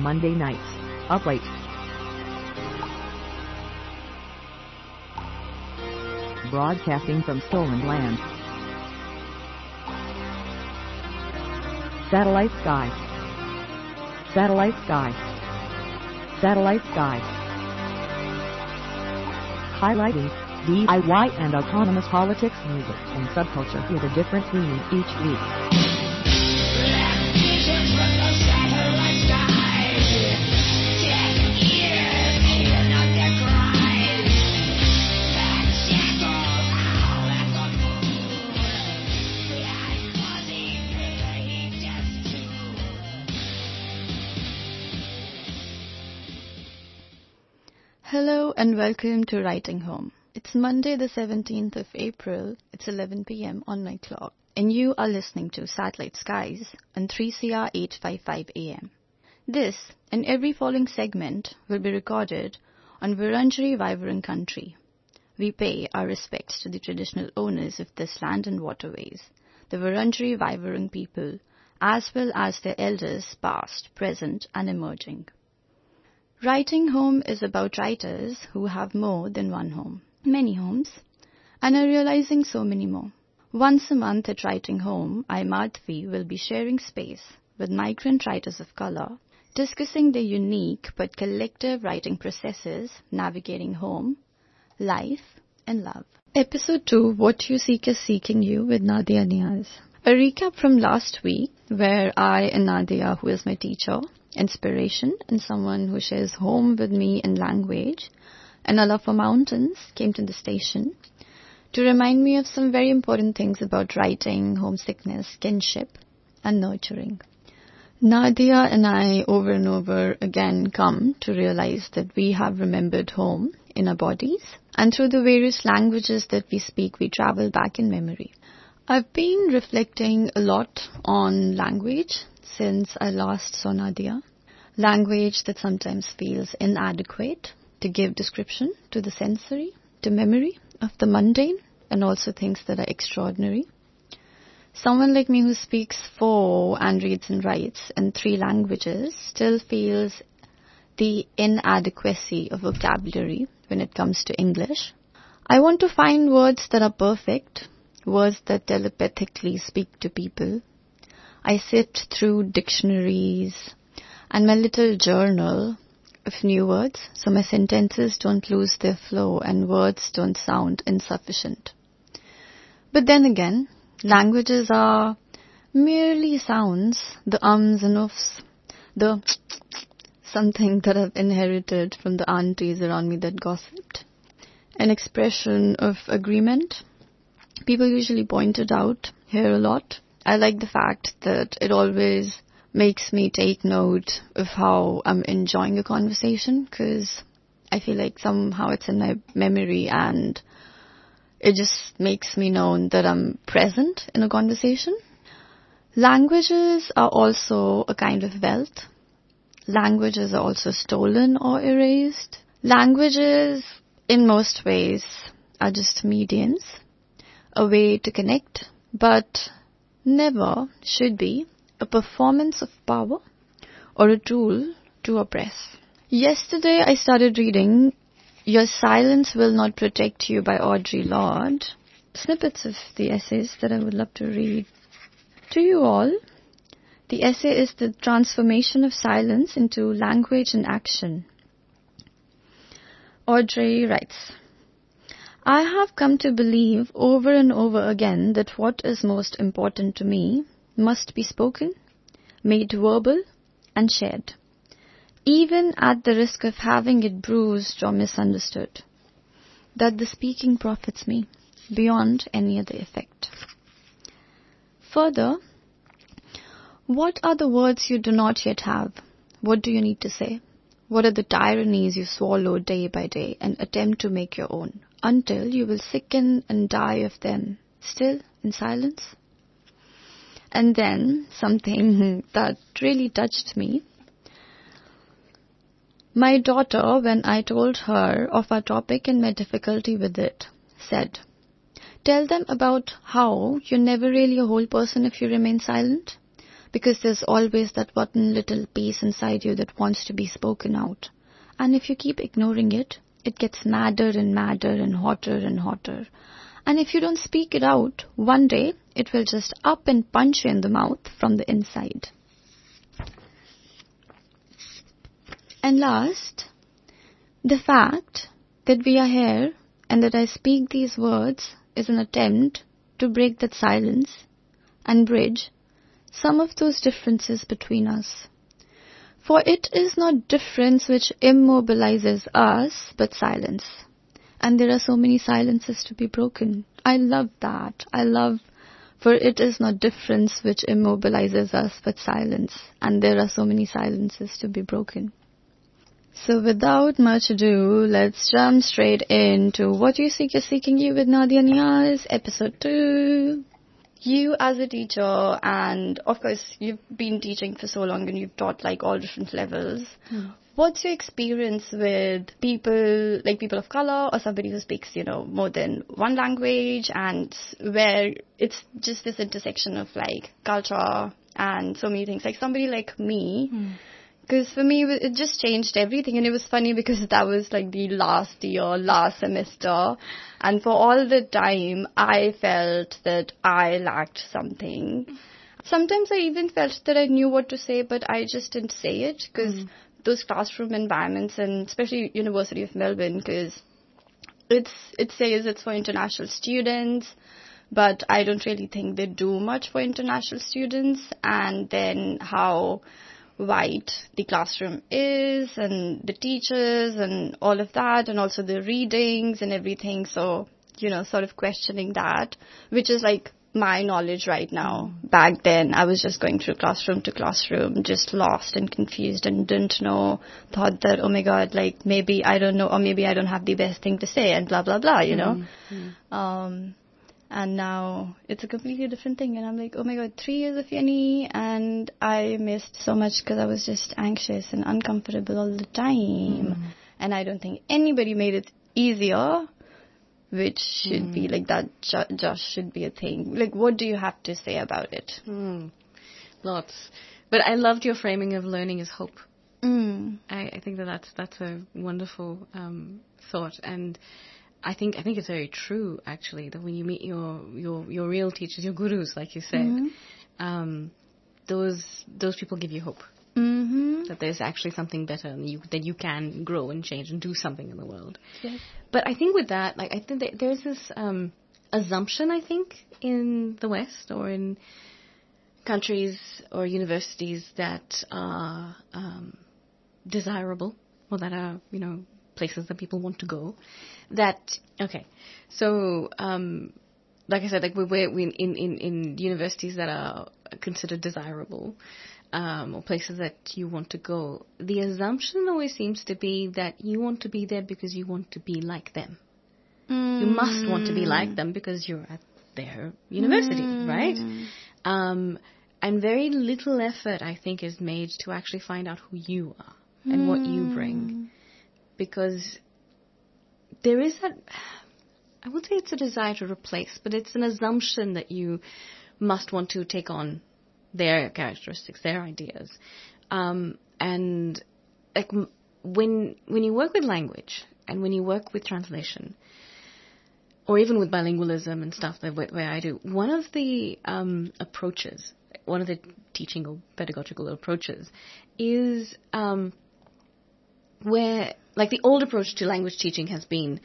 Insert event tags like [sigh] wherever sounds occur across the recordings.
Monday nights, up late. Broadcasting from stolen land. Satellite Sky. Satellite Sky. Satellite Sky. Highlighting DIY and autonomous politics, music, and subculture with a different theme each week. Welcome to Writing Home. It's Monday the 17th of April. It's 11 p.m. on my clock. And you are listening to Satellite Skies on 3CR 855 AM. This and every following segment will be recorded on Wurundjeri Woi-wurrung Country. We pay our respects to the traditional owners of this land and waterways, the Wurundjeri Woi-wurrung people, as well as their elders past, present and emerging. Writing home is about writers who have more than one home, many homes, and are realizing so many more. Once a month at Writing Home, I, Madhvi, will be sharing space with migrant writers of color, discussing their unique but collective writing processes, navigating home, life, and love. Episode 2 What You Seek is Seeking You with Nadia Niaz. A recap from last week, where I and Nadia, who is my teacher, inspiration and someone who shares home with me in language and a love for mountains came to the station to remind me of some very important things about writing, homesickness, kinship, and nurturing. Nadia and I over and over again come to realize that we have remembered home in our bodies and through the various languages that we speak we travel back in memory. I've been reflecting a lot on language since I last saw Nadia. Language that sometimes feels inadequate to give description to the sensory, to memory of the mundane, and also things that are extraordinary. Someone like me who speaks four and reads and writes in three languages still feels the inadequacy of vocabulary when it comes to English. I want to find words that are perfect, words that telepathically speak to people, I sift through dictionaries and my little journal of new words so my sentences don't lose their flow and words don't sound insufficient. But then again, languages are merely sounds, the ums and uffs, the [tsk] something that I've inherited from the aunties around me that gossiped. An expression of agreement. People usually point it out here a lot I like the fact that it always makes me take note of how I'm enjoying a conversation because I feel like somehow it's in my memory and it just makes me know that I'm present in a conversation. Languages are also a kind of wealth. Languages are also stolen or erased. Languages, in most ways, are just mediums, a way to connect, but never should be a performance of power or a tool to oppress. Yesterday I started reading Your Silence Will Not Protect You by Audre Lorde. Snippets of the essays that I would love to read to you all. The essay is The Transformation of Silence into Language and Action. Audre writes, I have come to believe over and over again that what is most important to me must be spoken, made verbal, and shared, even at the risk of having it bruised or misunderstood. That the speaking profits me beyond any other effect. Further, what are the words you do not yet have? What do you need to say? What are the tyrannies you swallow day by day and attempt to make your own? Until you will sicken and die of them, still in silence. And then something [laughs] that really touched me. My daughter, when I told her of our topic and my difficulty with it, said, Tell them about how you're never really a whole person if you remain silent. because there's always that one little piece inside you that wants to be spoken out. And if you keep ignoring it, it gets madder and madder and hotter and hotter. And if you don't speak it out, one day it will just up and punch you in the mouth from the inside. And last, the fact that we are here and that I speak these words is an attempt to break that silence and bridge some of those differences between us. For it is not difference which immobilizes us, but silence. And there are so many silences to be broken. I love that. I love, for it is not difference which immobilizes us, but silence. And there are so many silences to be broken. So without much ado, let's jump straight into What You Seek Is Seeking You with Nadia Niaz, episode 2. You as a teacher, and of course you've been teaching for so long and you've taught like all different levels. Hmm. What's your experience with people, like people of color or somebody who speaks, you know, more than one language and where it's just this intersection of like culture and so many things. Like somebody like me, hmm because for me it just changed everything and it was funny because that was like the last year last semester. And for all the time i felt that i lacked something. Sometimes i even felt that i knew what to say but i just didn't say it because mm. those classroom environments and especially university of melbourne because it's it says it's for international students but i don't really think they do much for international students. And then how white the classroom is and the teachers and all of that and also the readings and everything. So, you know, sort of questioning that, which is like my knowledge right now. Back then, I was just going through classroom to classroom, just lost and confused and didn't know, thought that, oh my god, like maybe I don't know, or maybe I don't have the best thing to say and blah, blah, blah, you know. Mm-hmm. Um, and now it's a completely different thing and i'm like oh my god three years of uni and i missed so much because i was just anxious and uncomfortable all the time mm. and i don't think anybody made it easier which should mm. be like that ju- just should be a thing like what do you have to say about it mm. lots but i loved your framing of learning as hope mm. I, I, think that that's that's a wonderful um, thought and I think I think it's very true actually that when you meet your your your real teachers, your gurus, like you said, mm-hmm. um, those those people give you hope mm-hmm. that there's actually something better and you that you can grow and change and do something in the world. Yes. But I think with that, like I think there's this um, assumption I think in the West or in countries or universities that are um, desirable or that are you know places that people want to go that okay. So um, like I said, like we're, we in, in in universities that are considered desirable. Um, or places that you want to go, the assumption always seems to be that you want to be there because you want to be like them. Mm. You must want to be like them because you're at their university, mm. right? Um, and very little effort, I think, is made to actually find out who you are and mm. what you bring. Because there is that, I would say it's a desire to replace, but it's an assumption that you must want to take on their characteristics, their ideas. Um, and like when when you work with language and when you work with translation, or even with bilingualism and stuff the way, way I do, one of the um, approaches, one of the teaching or pedagogical approaches, is um, where like the old approach to language teaching has been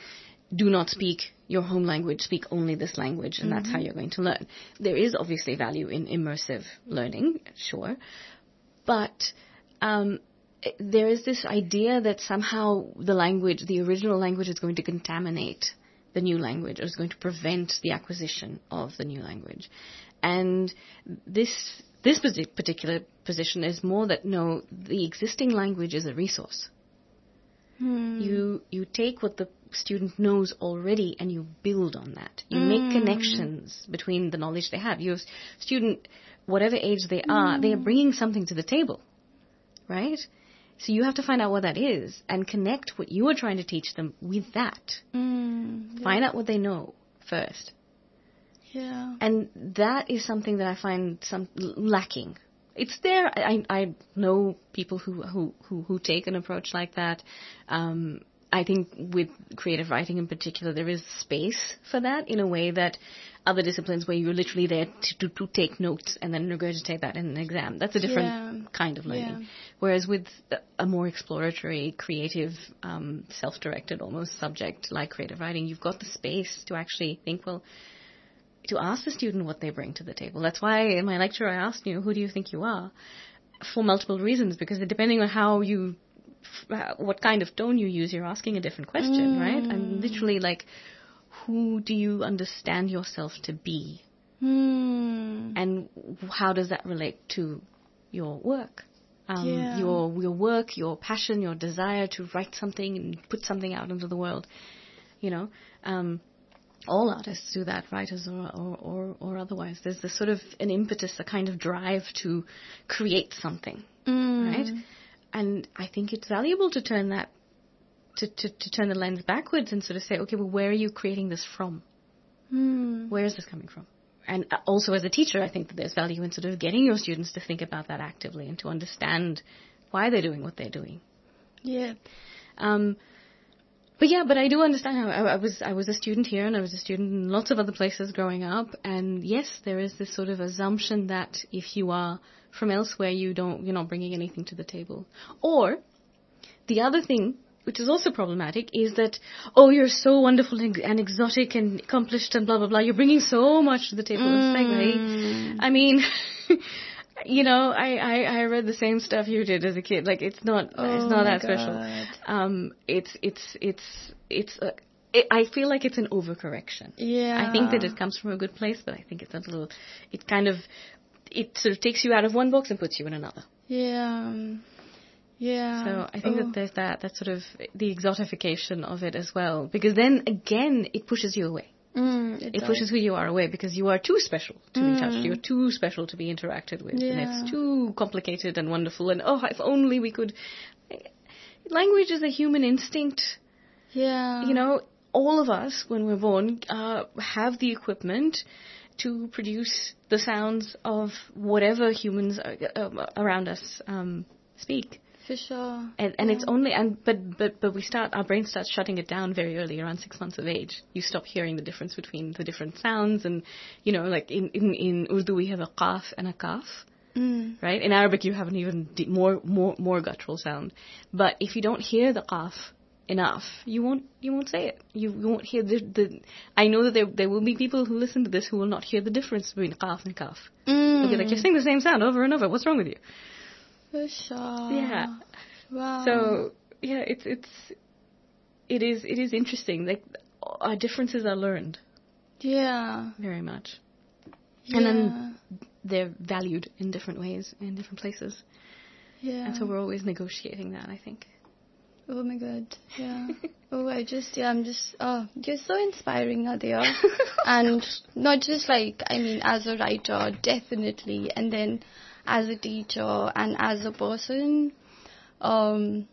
do not speak your home language, speak only this language, and mm-hmm. that's how mm-hmm. you're going to learn. There is obviously value in immersive learning, sure, but um, there is this idea that somehow the language, the original language, is going to contaminate the new language, or is going to prevent the acquisition of the new language, and this this particular position is more that no, the existing language is a resource Hmm. You you take what the student knows already and you build on that. You make hmm. connections between the knowledge they have. Your student, whatever age they are, they are hmm. bringing something to the table, right? So you have to find out what that is and connect what you are trying to teach them with that. Mm, yeah. Find out what they know first. Yeah. And that is something that I find some lacking it's there. I, I know people who, who, who, who take an approach like that. Um, I think with creative writing in particular, there is space for that in a way that other disciplines where you're literally there to, to, to take notes and then regurgitate that in an exam. That's a different yeah. kind of learning. Yeah. Whereas with a more exploratory, creative, um, self-directed almost subject like creative writing, you've got the space to actually think, well, to ask the student what they bring to the table. That's why in my lecture I asked you, who do you think you are? For multiple reasons, because depending on how you, what kind of tone you use, you're asking a different question, mm. right? And literally like, who do you understand yourself to be? Mm. And how does that relate to your work? Um, yeah. your your work, your passion, your desire to write something and put something out into the world, you know. Um, all artists do that, writers or, or, or, or, otherwise. There's this sort of an impetus, a kind of drive to create something, mm. right? And I think it's valuable to turn that, to, to, to, turn the lens backwards and sort of say, okay, well, where are you creating this from? Mm. Where is this coming from? And uh, also as a teacher, I think that there's value in sort of getting your students to think about that actively and to understand why they're doing what they're doing. Yeah. Um, but yeah, but I do understand I, I, was I was a student here and I was a student in lots of other places growing up and yes, there is this sort of assumption that if you are from elsewhere you don't you're not bringing anything to the table. Or the other thing which is also problematic is that oh you're so wonderful and, and exotic and accomplished and blah blah blah you're bringing so much to the table. Mm. I mean [laughs] you know, I, I, I read the same stuff you did as a kid. Like it's not oh it's not that God. special. Um, it's it's it's it's. A, it, I feel like it's an overcorrection. Yeah. I think that it comes from a good place, but I think it's a little. It kind of it sort of takes you out of one box and puts you in another. Yeah. Yeah. So I think oh. that there's that that sort of the exotification of it as well, because then again it pushes you away. Mm, it, it pushes who you are away because you are too special to mm. be touched. You're too special to be interacted with. Yeah. And it's too complicated and wonderful. And oh, if only we could. Language is a human instinct. Yeah. You know, all of us, when we're born, uh, have the equipment to produce the sounds of whatever humans uh, around us um, speak. For sure. And, and yeah. it's only and but but but we start our brain starts shutting it down very early, around six months of age. You stop hearing the difference between the different sounds, and you know, like in in, in Urdu we have a qaf and a kaf. Mm. Right? In Arabic you have an even de- more more more guttural sound. But if you don't hear the qaf enough, you won't you won't say it. You, you won't hear the, the I know that there there will be people who listen to this who will not hear the difference between qaf and kaf. Mm. They'll be like, You're saying the same sound over and over, what's wrong with you? For sure. Yeah. Wow. So yeah, it's it's it is it is interesting. Like our differences are learned. Yeah. Very much. Yeah. And then they're valued in different ways in different places. Yeah. And so we're always negotiating that, I think. Oh my god. Yeah. [laughs] oh, I just, yeah, I'm just, oh, you're so inspiring, Nadia. [laughs] and not just like, I mean, as a writer, definitely. And then as a teacher and as a person. Um,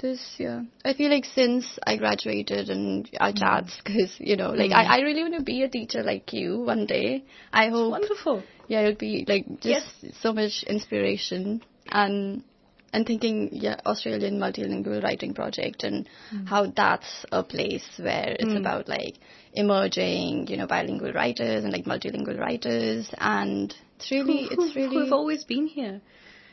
this yeah, I feel like since I graduated and our mm. chats, because you know, like mm. I, I really want to be a teacher like you one day. I hope. Wonderful. Yeah, it'll be like just yes. so much inspiration and and thinking yeah Australian multilingual writing project and mm. how that's a place where it's mm. about like emerging you know bilingual writers and like multilingual writers and it's really, who, it's really. Who've always been here.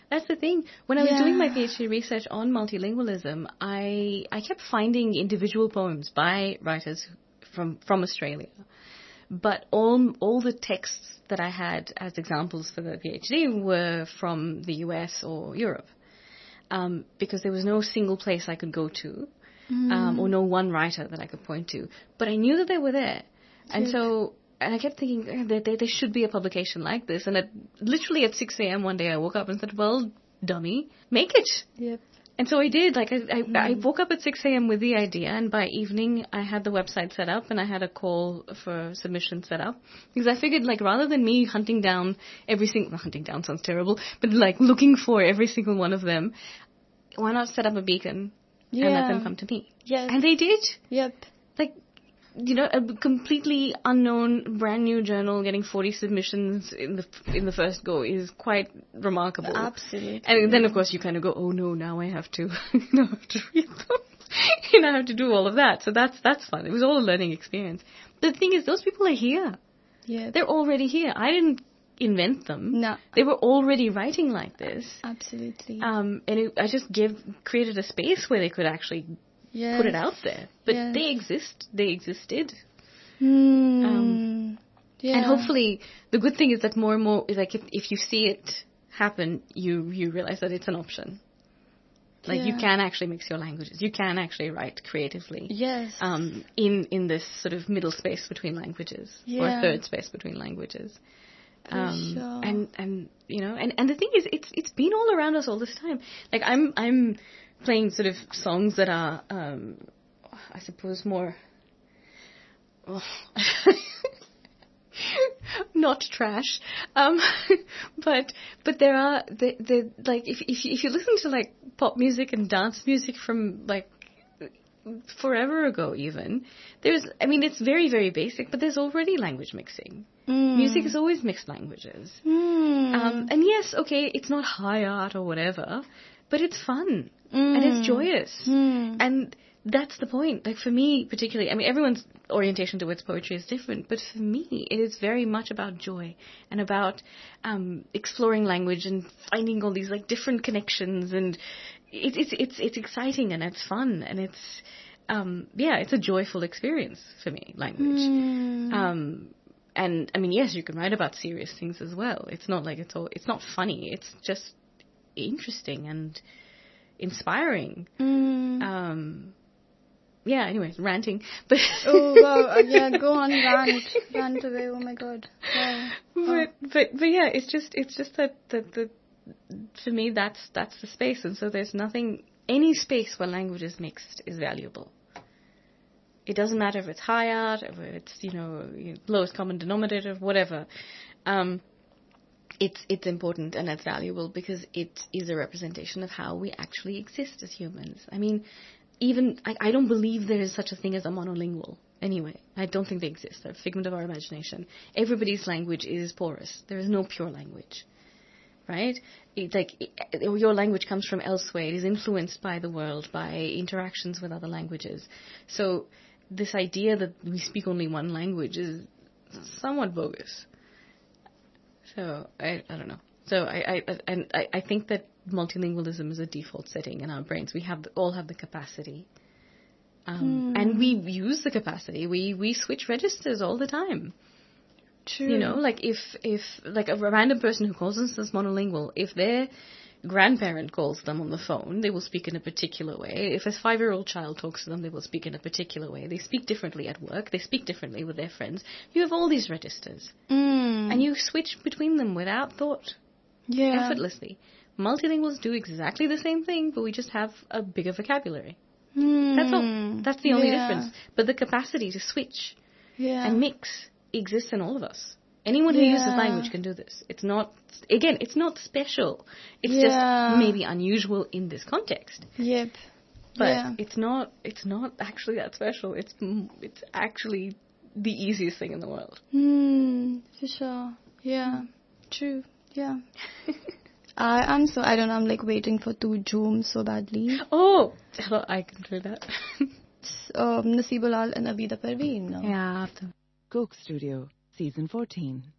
That's the thing. When I was doing my PhD research on multilingualism, I I kept finding individual poems by writers from from Australia, but all all the texts that I had as examples for the PhD were from the US or Europe, um, because there was no single place I could go to, mm. um, or no one writer that I could point to. But I knew that they were there, and so and I kept thinking there, there, there should be a publication like this. And at, literally at 6 a.m. one day I woke up and said, well, dummy, make it. Yep. And so I did. Like I, I, mm. I woke up at 6 a.m. with the idea, and by evening I had the website set up and I had a call for submission set up because I figured like rather than me hunting down every single hunting down sounds terrible, but like looking for every single one of them, why not set up a beacon yeah. and let them come to me? Yes. And they did. Yep. You know, a completely unknown, brand new journal getting 40 submissions in the in the first go is quite remarkable. Absolutely. And then, of course, you kind of go, oh no, now I have to, [laughs] you know, have to read them. [laughs] you know, I have to do all of that. So that's that's fun. It was all a learning experience. But the thing is, those people are here. Yeah. They're already here. I didn't invent them. No. They were already writing like this. Absolutely. Um, and it, I just give created a space where they could actually yes. put it out there. But Yes. they exist. They existed. Hmm. Um, yeah. And hopefully, the good thing is that more and more, like if, if you see it happen, you you realize that it's an option. Like you can actually mix your languages. You can actually write creatively. Yes. Um, in in this sort of middle space between languages or third space between languages. For sure. And and you know and and the thing is, it's it's been all around us all this time. Like I'm I'm playing sort of songs that are um, I suppose more. Well, [laughs] not trash, um, [laughs] but but there are the the like if if you, if you listen to like pop music and dance music from like forever ago even there's I mean it's very very basic but there's already language mixing. Mm. Music is always mixed languages. Hmm. Um, and yes, okay, it's not high art or whatever, but it's fun and it's joyous. Hmm. And that's the point. Like for me, particularly, I mean, everyone's orientation towards poetry is different, but for me, it is very much about joy and about um, exploring language and finding all these like different connections, and it, it's it's it's exciting and it's fun and it's um, yeah, it's a joyful experience for me. Language. Hmm. Um, and I mean, yes, you can write about serious things as well. It's not like it's all. It's not funny. It's just interesting and inspiring. Hmm. Um, yeah. Anyways, ranting, but oh wow! Uh, [laughs] yeah, go on, rant, rant away. Oh my god. Wow. but but but yeah, it's just it's just that that the for me that's that's the space, and so there's nothing any space where language is mixed is valuable. It doesn't matter if it's high art, if it's you know lowest common denominator, whatever. Um, it's it's important and it's valuable because it is a representation of how we actually exist as humans. I mean, even I, I don't believe there is such a thing as a monolingual. Anyway, I don't think they exist. They're a figment of our imagination. Everybody's language is porous. There is no pure language, right? It's like it, your language comes from elsewhere. It is influenced by the world, by interactions with other languages. So this idea that we speak only one language is somewhat bogus. So I I don't know. So I I and I, I think that multilingualism is a default setting in our brains. We have all have the capacity, um, and we use the capacity. We we switch registers all the time. True. You know, like if if like a random person who calls themselves monolingual, if their grandparent calls them on the phone, they will speak in a particular way. If a five-year-old child talks to them, they will speak in a particular way. They speak differently at work. They speak differently with their friends. You have all these registers, Mm. and you switch between them without thought, yeah. effortlessly. Multilinguals do exactly the same thing, but we just have a bigger vocabulary. Mm. That's all. That's the only Yeah. difference. But the capacity to switch Yeah. and mix exists in all of us. Anyone who uses language can do this. It's not, again, it's not special. It's Yeah. just maybe unusual in this context. Yep. But yeah. it's not, it's not actually that special. It's, mm, it's actually the easiest thing in the world. Hmm. For sure. Yeah. True. Yeah. [laughs] I I'm so I don't know. I'm like waiting for Tu Jhoom so badly. Oh, hello, I can do that. It's, um, Naseebo Lal and Abida Parveen. No? yeah. Coke Studio, Season 14.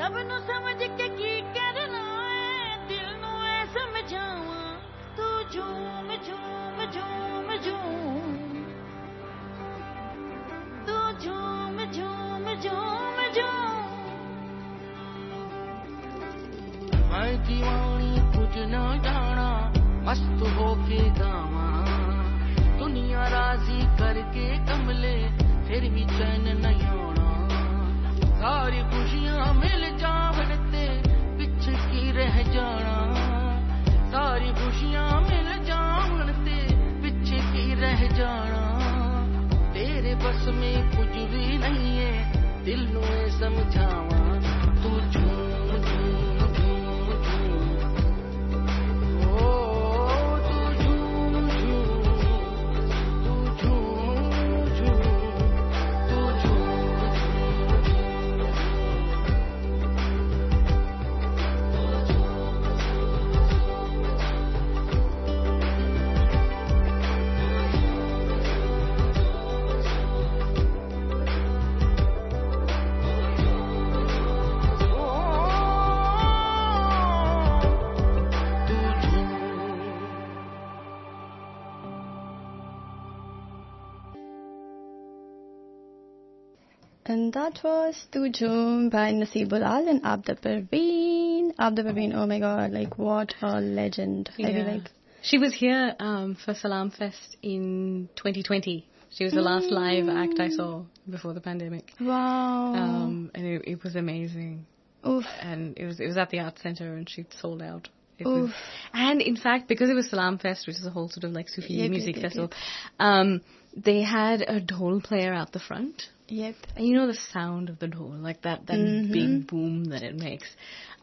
ਸਭ ਨੂੰ ਸਮਝ ਕੇ ਕੀ ਕਰਨਾ ਹੈ ਦਿਲ ਨੂੰ ਐ ਸਮਝਾਵਾਂ ਤੂੰ ਝੂਮ ਝੂਮ ਝੂਮ ਝੂਮ ਤੂੰ ਝੂਮ ਝੂਮ ਝੂਮ ਝੂਮ मैं दीवानी कुछ न जाना मस्त होके गावा दुनिया राजी करके कमले फिर भी चैन नहीं सारी खुशियाँ मिल जावड़ ते पिछ की रह जाना। सारी खुशियाँ मिल जावड़ ते पिछ की रह जाना। तेरे बस में कुछ भी नहीं है, दिल नु समझावा। That was Tu Jhoom by Naseebo Lal and Abida Parveen. Abida Parveen, oh my god, like what a legend. I feel Yeah. like She was here um, for Salam Fest in 2020. She was the last live act I saw before the pandemic. wow. Um, and it, it was amazing. Oof. And it was it was at the Art Center and she sold out. Oof. was, and in fact, because it was Salam Fest, which is a whole sort of like Sufi Yep, music yep, yep, festival, um, they had a dhol player out the front. Yep. And you know the sound of the dhol, like that, that Mhm. big boom that it makes.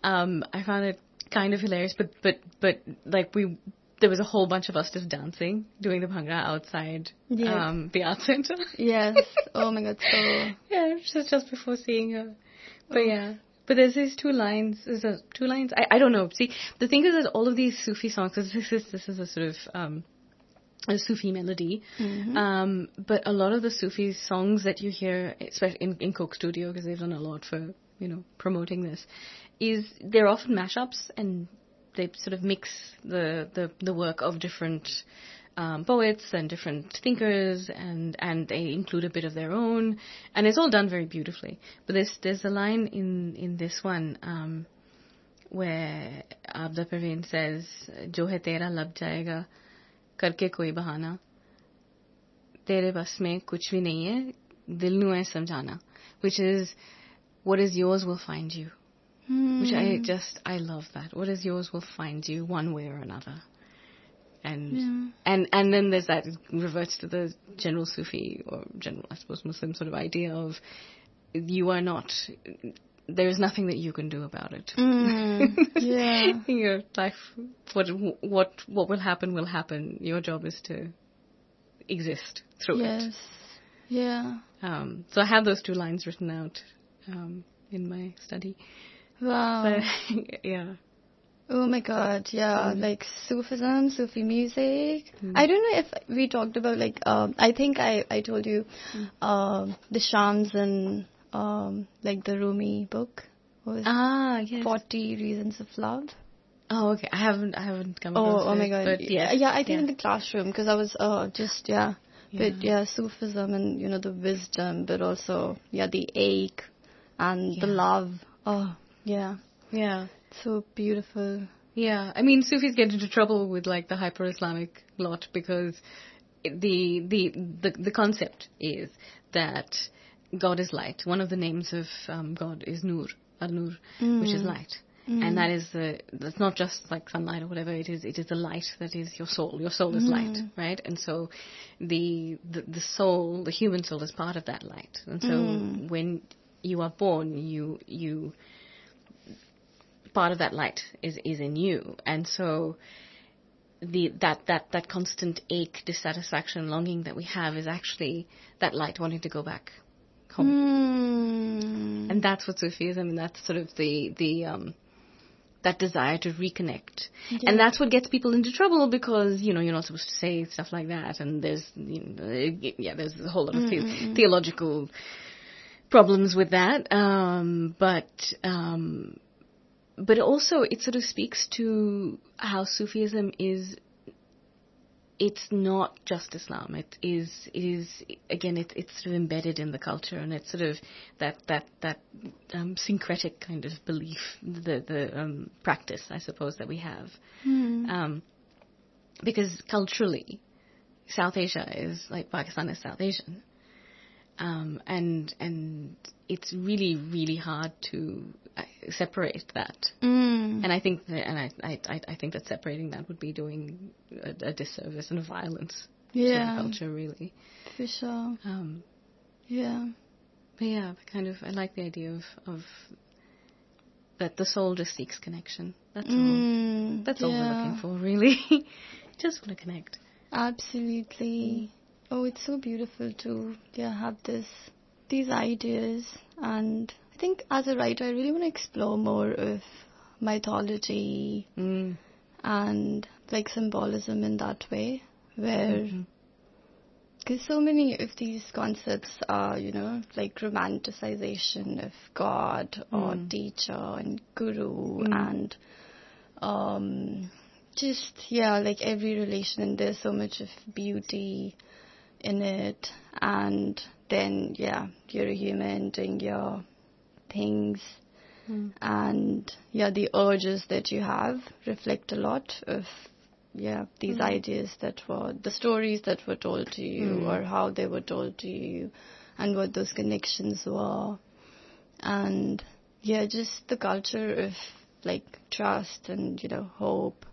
Um, I found it kind of hilarious, but, but, but, like we, there was a whole bunch of us just dancing, doing the bhangra outside, Yeah. um, the art center. Yes. [laughs] Oh my god, so yeah, just, just before seeing her. But yeah. But there's these two lines. Is there two lines? I, I don't know. See, the thing is that all of these Sufi songs, this is this is a sort of um, a Sufi melody. Mm-hmm. Um, but a lot of the Sufi songs that you hear, especially in, in Coke Studio, because they've done a lot for you know promoting this, is they're often mashups and they sort of mix the the, the work of different. Um, poets and different thinkers, and and they include a bit of their own, and it's all done very beautifully. But there's there's a line in in this one um, where Abida Parveen says, "Jo hai tera lab jayega," करके कोई बहाना तेरे बस में कुछ भी नहीं है दिल नु है समझाना which is what is yours will find you. Which I hmm. just I love that. What is yours will find you one way or another. And yeah. and and then there's that reverts to the general Sufi or general I suppose Muslim sort of idea of you are not there is nothing that you can do about it mm, [laughs] yeah. your life what what what will happen will happen your job is to exist through it Yes. Yeah. um so i have those two lines written out um in my study Wow. but [laughs] yeah Oh my god, yeah, like Sufism, Sufi music. I don't know if we talked about like um I think I I told you um the Shams and um like the Rumi book ah yes 40 Reasons of Love. oh okay i haven't i haven't come Oh, across oh it, my god. but yes yeah, I think in the classroom because I was uh just yeah. But Yeah. yeah, Sufism and you know the wisdom, but also yeah the ache and the love. Oh yeah, yeah so beautiful. Yeah, I mean, Sufis get into trouble with like the hyper-Islamic lot because the the the the concept is that God is light. One of the names of um, God is Nur, Al-Nur, which is mm. light. Mm. And that is the, that's not just like sunlight or whatever, it is, it is the light that is your soul. Your soul is light, mm. right? And so the, the, the soul, the human soul is part of that light. And so when you are born, you, you, part of that light is is in you, and so the that that that constant ache, dissatisfaction, longing that we have is actually that light wanting to go back home, Mm. and that's what Sufism, and that's sort of the the um that desire to reconnect, and that's what gets people into trouble because you know you're not supposed to say stuff like that, and there's you know, yeah there's a whole lot of the- theological problems with that, um, but um, but also it sort of speaks to how Sufism is. It's not just Islam. It is. It is again. It, it's sort of embedded in the culture, and it's sort of that that that um, syncretic kind of belief, the the um, practice, I suppose, that we have. Um, because culturally, South Asia is like Pakistan is South Asian, um, and and it's really really hard to uh, separate that. Mm. And I think that, and I, I I think that separating that would be doing a, a disservice and a violence Yeah. to the culture, really. For sure. Um, Yeah. but yeah, kind of I like the idea of of that the soul just seeks connection. That's all. Mm, That's all we're looking for, really. [laughs] just want to connect. Absolutely. Oh, it's so beautiful to yeah have this these ideas, and I think as a writer, I really want to explore more of mythology Mm. and like symbolism in that way, where because so many of these concepts are you know like romanticization of God or Mm. teacher and guru Mm. and um just yeah like every relation and there's so much of beauty in it and then yeah you're a human doing your things Mm. and yeah the urges that you have reflect a lot of yeah these Mm. ideas that were the stories that were told to you Mm. or how they were told to you and what those connections were and yeah just the culture of like trust and you know hope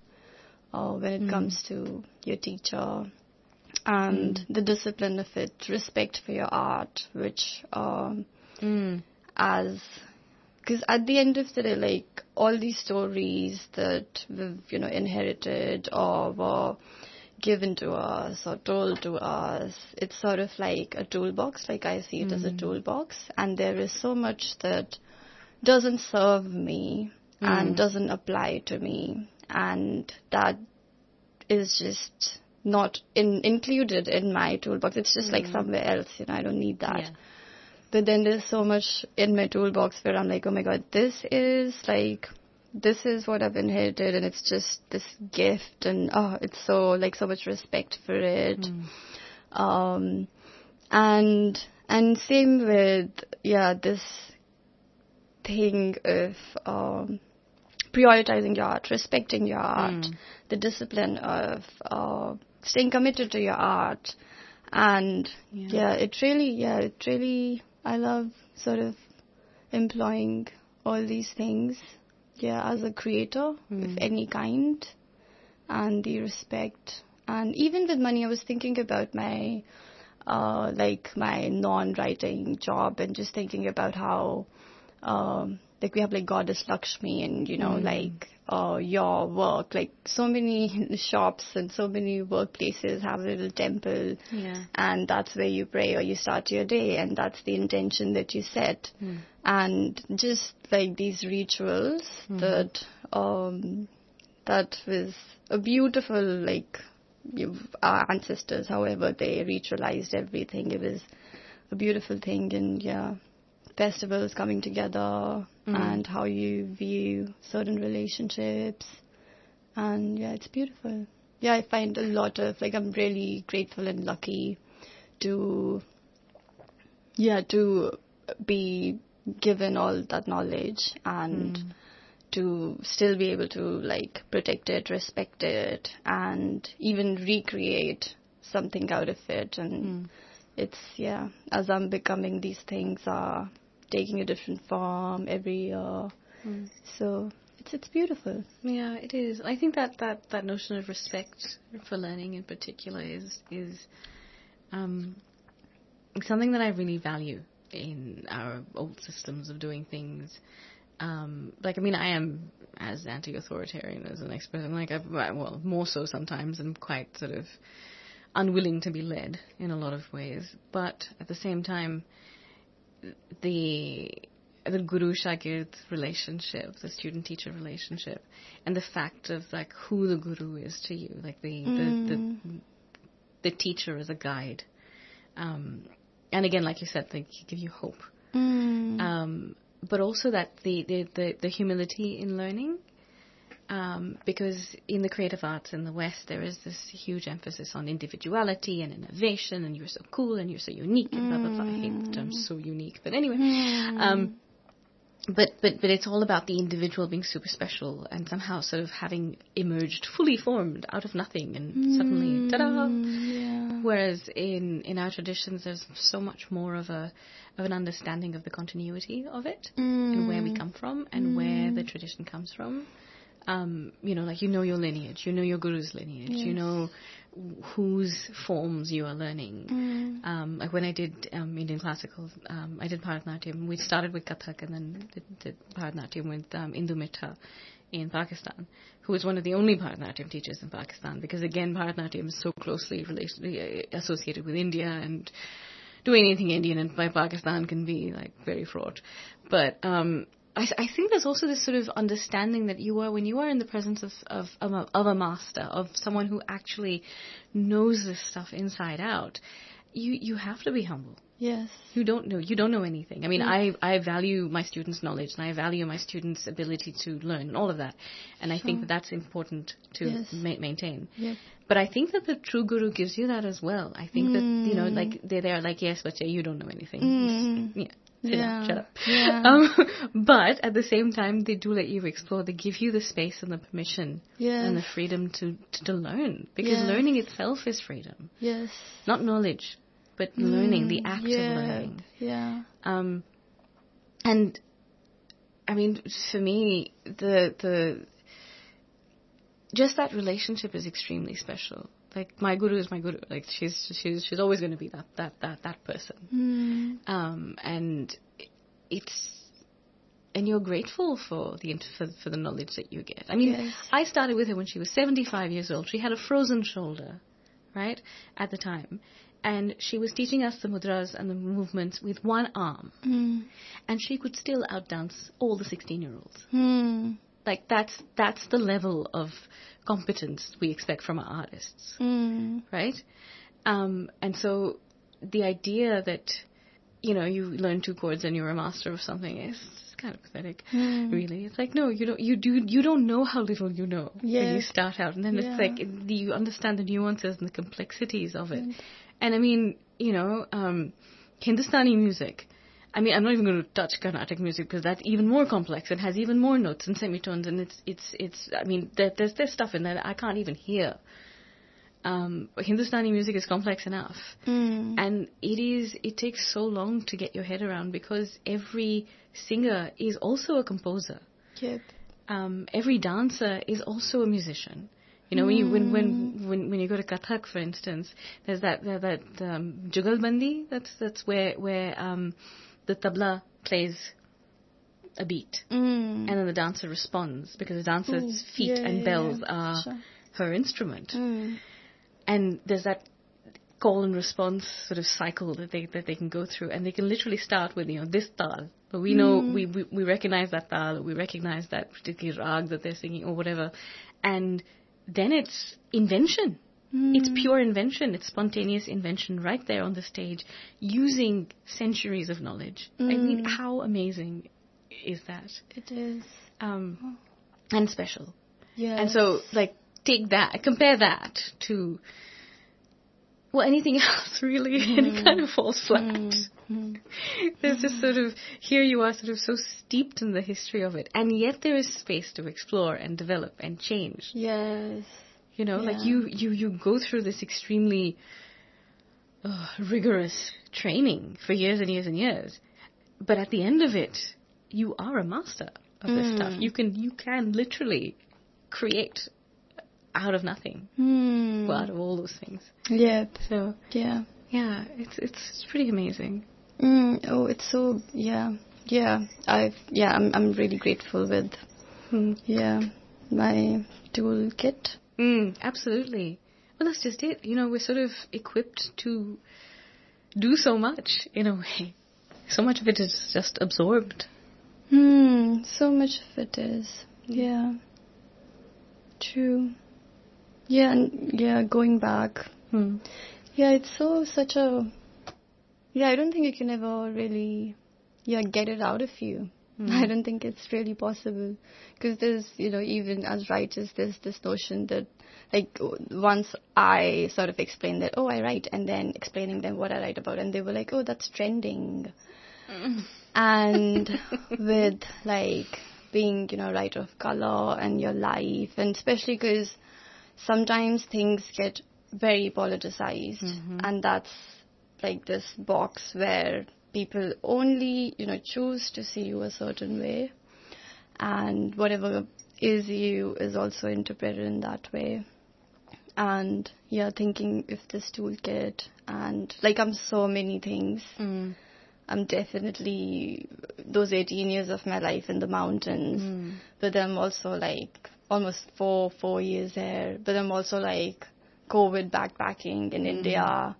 uh, when it Mm. comes to your teacher and Mm. the discipline of it respect for your art which um Mm. As because at the end of the day, like all these stories that we've you know inherited or were given to us or told to us, it's sort of like a toolbox. Like I see it as a Mm. toolbox, and there is so much that doesn't serve me and Mm. doesn't apply to me, and that is just not in, included in my toolbox. It's just like Mm. somewhere else. You know, I don't need that. Yeah. But then there's so much in my toolbox where I'm like, oh my god, this is like, this is what I've inherited, and it's just this gift, and oh, it's so like so much respect for it. Mm. Um, and and same with yeah this thing of um, prioritizing your art, respecting your art, Mm. the discipline of uh, staying committed to your art, and Yeah. yeah, it really yeah it really I love sort of employing all these things yeah as a creator of Mm. any kind and the respect and even with money i was thinking about my uh like my non-writing job and just thinking about how um like we have like goddess lakshmi and you know Mm. like uh your work like so many [laughs] shops and so many workplaces have a little temple Yeah. and that's where you pray or you start your day and that's the intention that you set Mm. and just like these rituals Mhm. that um that was a beautiful like our ancestors however they ritualized everything it was a beautiful thing and yeah festivals coming together Mm. and how you view certain relationships and yeah it's beautiful yeah i find a lot of like i'm really grateful and lucky to yeah to be given all that knowledge and Mm. to still be able to like protect it respect it and even recreate something out of it and Mm. it's yeah as i'm becoming these things are taking a different form every year Mm. so it's it's beautiful Yeah, it is. I think that, that, that notion of respect for learning in particular is is um, something that I really value in our old systems of doing things. Um, like, I mean, I am as anti-authoritarian as an expert. I'm like, I, well, more so sometimes. I'm quite sort of unwilling to be led in a lot of ways, but at the same time, the the guru shagird relationship, the student teacher relationship, and the fact of like who the guru is to you, like the the, the the teacher as a guide, um, and again, like you said, they give you hope, mm. um, but also that the, the the the humility in learning. Um, because in the creative arts in the West, there is this huge emphasis on individuality and innovation, and you're so cool and you're so unique, and blah blah blah. I hate the term "so unique," but anyway, um, but but but it's all about the individual being super special and somehow sort of having emerged fully formed out of nothing, and suddenly, ta-da! Mm, yeah whereas in in our traditions, there's so much more of a of an understanding of the continuity of it and where we come from and where the tradition comes from. Um, you know, like you know your lineage, you know your guru's lineage, you know whose forms you are learning. Um, like when I did um, Indian classical, um, I did Bharatanatyam. We started with Kathak and then did, did Bharatanatyam with um, Indu Mitha in Pakistan, who is one of the only Bharatanatyam teachers in Pakistan, because again, Bharatanatyam is so closely related, associated with India and doing anything Indian and by Pakistan can be like very fraught. But um, I, I think there's also this sort of understanding that you are when you are in the presence of of, of, a, of a master, of someone who actually knows this stuff inside out. You you have to be humble. Yes. You don't know. You don't know anything. I mean, I I value my students' knowledge and I value my students' ability to learn and all of that, and I think that that's important to Yes. ma- maintain. Yep. But I think that the true guru gives you that as well. I think that you know, like they they are like, yes, but you don't know anything. Mm. Yeah. [laughs] Sit down, shut up. Yeah. Um, [laughs] but at the same time, they do let you explore. They give you the space and the permission Yes. and the freedom to, to, to learn. Because Yes. learning itself is freedom. Yes. Not knowledge, but learning, the Mm, act yeah. of learning. Yeah. Um, and I mean, for me, the the just that relationship is extremely special. Like my guru is my guru. Like she's she's she's always going to be that that that that person. Mm. Um, and it's and you're grateful for the for, for the knowledge that you get. I mean, Yes. I started with her when she was 75 years old. She had a frozen shoulder, right, at the time. And she was teaching us the mudras and the movements with one arm. Mm. And she could still outdance all the 16 year olds. Mm. Like, that's, that's the level of competence we expect from our artists, Mm. right? Um, and so the idea that, you know, you learn two chords and you're a master of something is kind of pathetic, Mm. really. It's like, no, you don't, you do, you don't know how little you know when you start out. And then Yeah. it's like, you understand the nuances and the complexities of it. And I mean, you know, um, Hindustani music. I mean, I'm not even going to touch Carnatic music because that's even more complex and has even more notes and semitones, and it's it's it's. I mean, there, there's there's stuff in there that I can't even hear. Um, Hindustani music is complex enough, Mm. and it is. It takes so long to get your head around because every singer is also a composer Yep. um, every dancer is also a musician. You know, when you when when when when you go to Kathak, for instance, there's that that, that um, jugalbandi. That's that's where where um, the tabla plays a beat, Mm. and then the dancer responds because the dancer's feet yeah, and yeah, bells yeah. are Sure. her instrument, Mm. and there's that call and response sort of cycle that they that they can go through, and they can literally start with you know this tal, but we know we, we we recognize that tal, we recognize that particular rag that they're singing or whatever, and then it's invention. It's hmm. pure invention. It's spontaneous invention right there on the stage, using centuries of knowledge. I mean, hmm. how amazing is that? It is. Um, and special. Yeah. And so, like, take that, compare that to, well, anything [laughs] else, really, [laughs] and it hmm. kind of falls flat. [laughs] There's just sort of, here you are sort of so steeped in the history of it, and yet there is space to explore and develop and change. Yes. You know, like you, you, you go through this extremely uh, rigorous training for years and years and years, but at the end of it, you are a master of this stuff. You can, you can literally create out of nothing, Hmm. well, out of all those things. Yep. So Yeah. yeah, it's it's pretty amazing. Mm, oh, it's so yeah, yeah. I've yeah. I'm I'm really grateful with yeah my toolkit. Mm, absolutely. Well, that's just it. You know, we're sort of equipped to do so much in a way. So much of it is just absorbed. Hmm. So much of it is yeah. True. Yeah, and yeah. Going back, Hmm. yeah. It's so such a yeah. I don't think you can ever really yeah get it out of you. I don't think it's really possible. Because there's you know even as writers there's this notion that like once I sort of explained that oh I write and then explaining them what I write about and they were like oh that's trending. And [laughs] with like being you know a writer of color and your life and especially because sometimes things get very politicized, Mm-hmm. and that's like this box where people only, you know, choose to see you a certain way, and whatever is you is also interpreted in that way. And yeah, thinking if this toolkit and like I'm so many things. Mm. I'm definitely those 18 years of my life in the mountains, Mm. but I'm also like almost four four years there. But I'm also like COVID backpacking in India,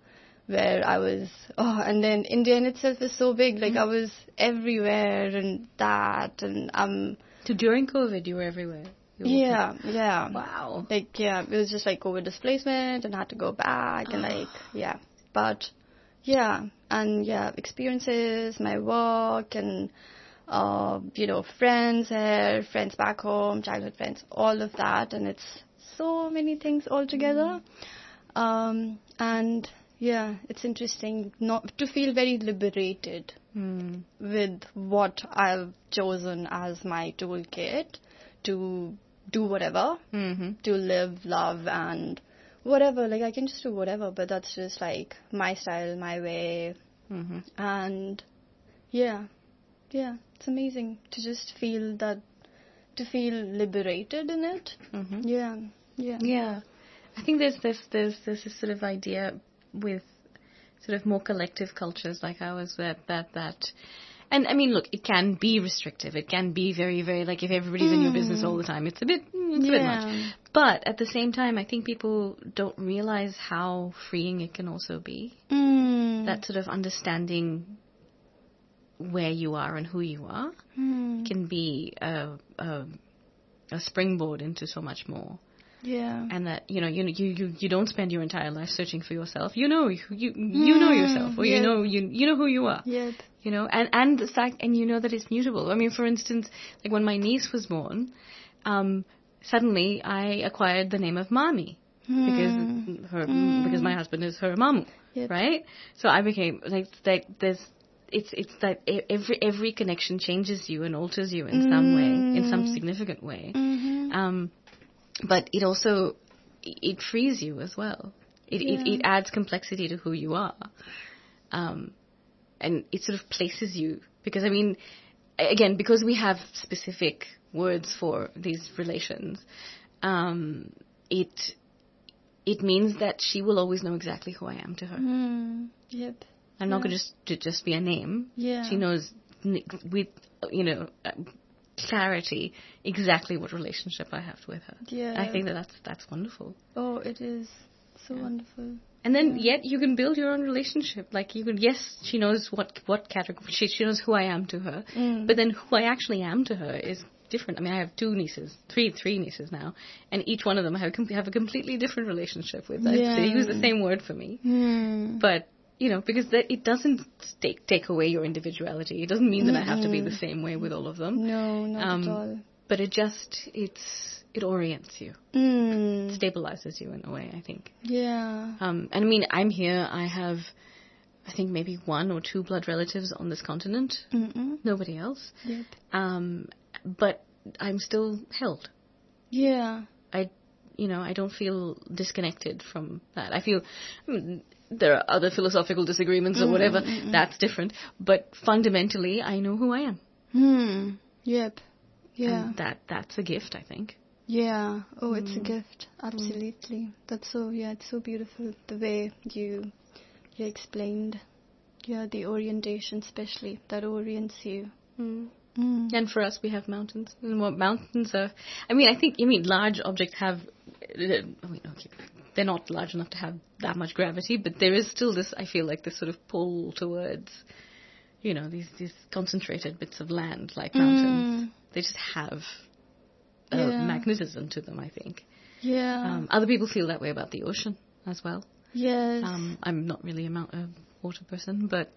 where I was. Oh, and then India in itself is so big. Like I was everywhere and that, and um, So during COVID, you were everywhere. You were- yeah, yeah. Wow. Like yeah, it was just like COVID displacement and had to go back and like yeah. But yeah, and yeah, experiences, my work and uh, you know, friends here, friends back home, childhood friends, all of that and it's so many things all together. Um and yeah, it's interesting not to feel very liberated Mm. with what I've chosen as my toolkit to do whatever, Mm-hmm. to live, love, and whatever. Like, I can just do whatever, but that's just like my style, my way. Mm-hmm. And yeah, yeah, it's amazing to just feel that, to feel liberated in it. Mm-hmm. Yeah, yeah. Yeah, I think there's this there's there's this sort of idea with sort of more collective cultures like ours that that that. And I mean, look, it can be restrictive. It can be very, very like if everybody's in your business all the time, it's a bit, mm, it's a bit much. But at the same time, I think people don't realize how freeing it can also be. Mm. That sort of understanding where you are and who you are Mm. can be a, a, a springboard into so much more Yeah. and that you know you you you you don't spend your entire life searching for yourself. You know who you you know yourself, or you know you you know who you are. Yep. You know, and and the fact, and you know that it's mutable. I mean, for instance, like when my niece was born, um, suddenly I acquired the name of mommy because her because my husband is her mom, Yep. right? So I became like like there's. It's it's that every every connection changes you and alters you in some way, in some significant way. Mm-hmm. Um, but it also it frees you as well. It, it it adds complexity to who you are, um, and it sort of places you because I mean, again, because we have specific words for these relations, um, it it means that she will always know exactly who I am to her. Mm. Yep. I'm not going to just to just be a name. Yeah. She knows with you know uh, clarity exactly what relationship I have with her. Yeah. I think that that's that's wonderful. Oh, it is so wonderful. And then yet you can build your own relationship. Like you can yes, she knows what what category she she knows who I am to her. Mm. But then who I actually am to her is different. I mean, I have two nieces, three three nieces now, and each one of them have have a completely different relationship with. Yeah. They use the same word for me, Hmm. but you know, because that, it doesn't take take away your individuality. It doesn't mean that I have to be the same way with all of them. No, not Um, at all. But it just it's it orients you, Mm. stabilizes you in a way. I think. Yeah. Um, and I mean, I'm here. I have, I think maybe one or two blood relatives on this continent. Mm-mm. Nobody else. Yep. Um, but I'm still held. Yeah. I, you know, I don't feel disconnected from that. I feel mm, there are other philosophical disagreements or whatever. That's different. But fundamentally, I know who I am, Hmm. Yep. Yeah. and that that's a gift. I think. Yeah. Oh, it's a gift. Absolutely. That's so. Yeah, it's so beautiful the way you you explained. Yeah, the orientation, especially that orients you. Mm. And for us, we have mountains. And what mountains are? I mean, I think I mean large objects have. I mean, okay, they're not large enough to have that much gravity, but there is still this. I feel like this sort of pull towards, you know, these these concentrated bits of land like mountains. They just have a Yeah. magnetism to them. I think. Yeah. Um, other people feel that way about the ocean as well. yes. Um, I'm not really a, mount, a water person, but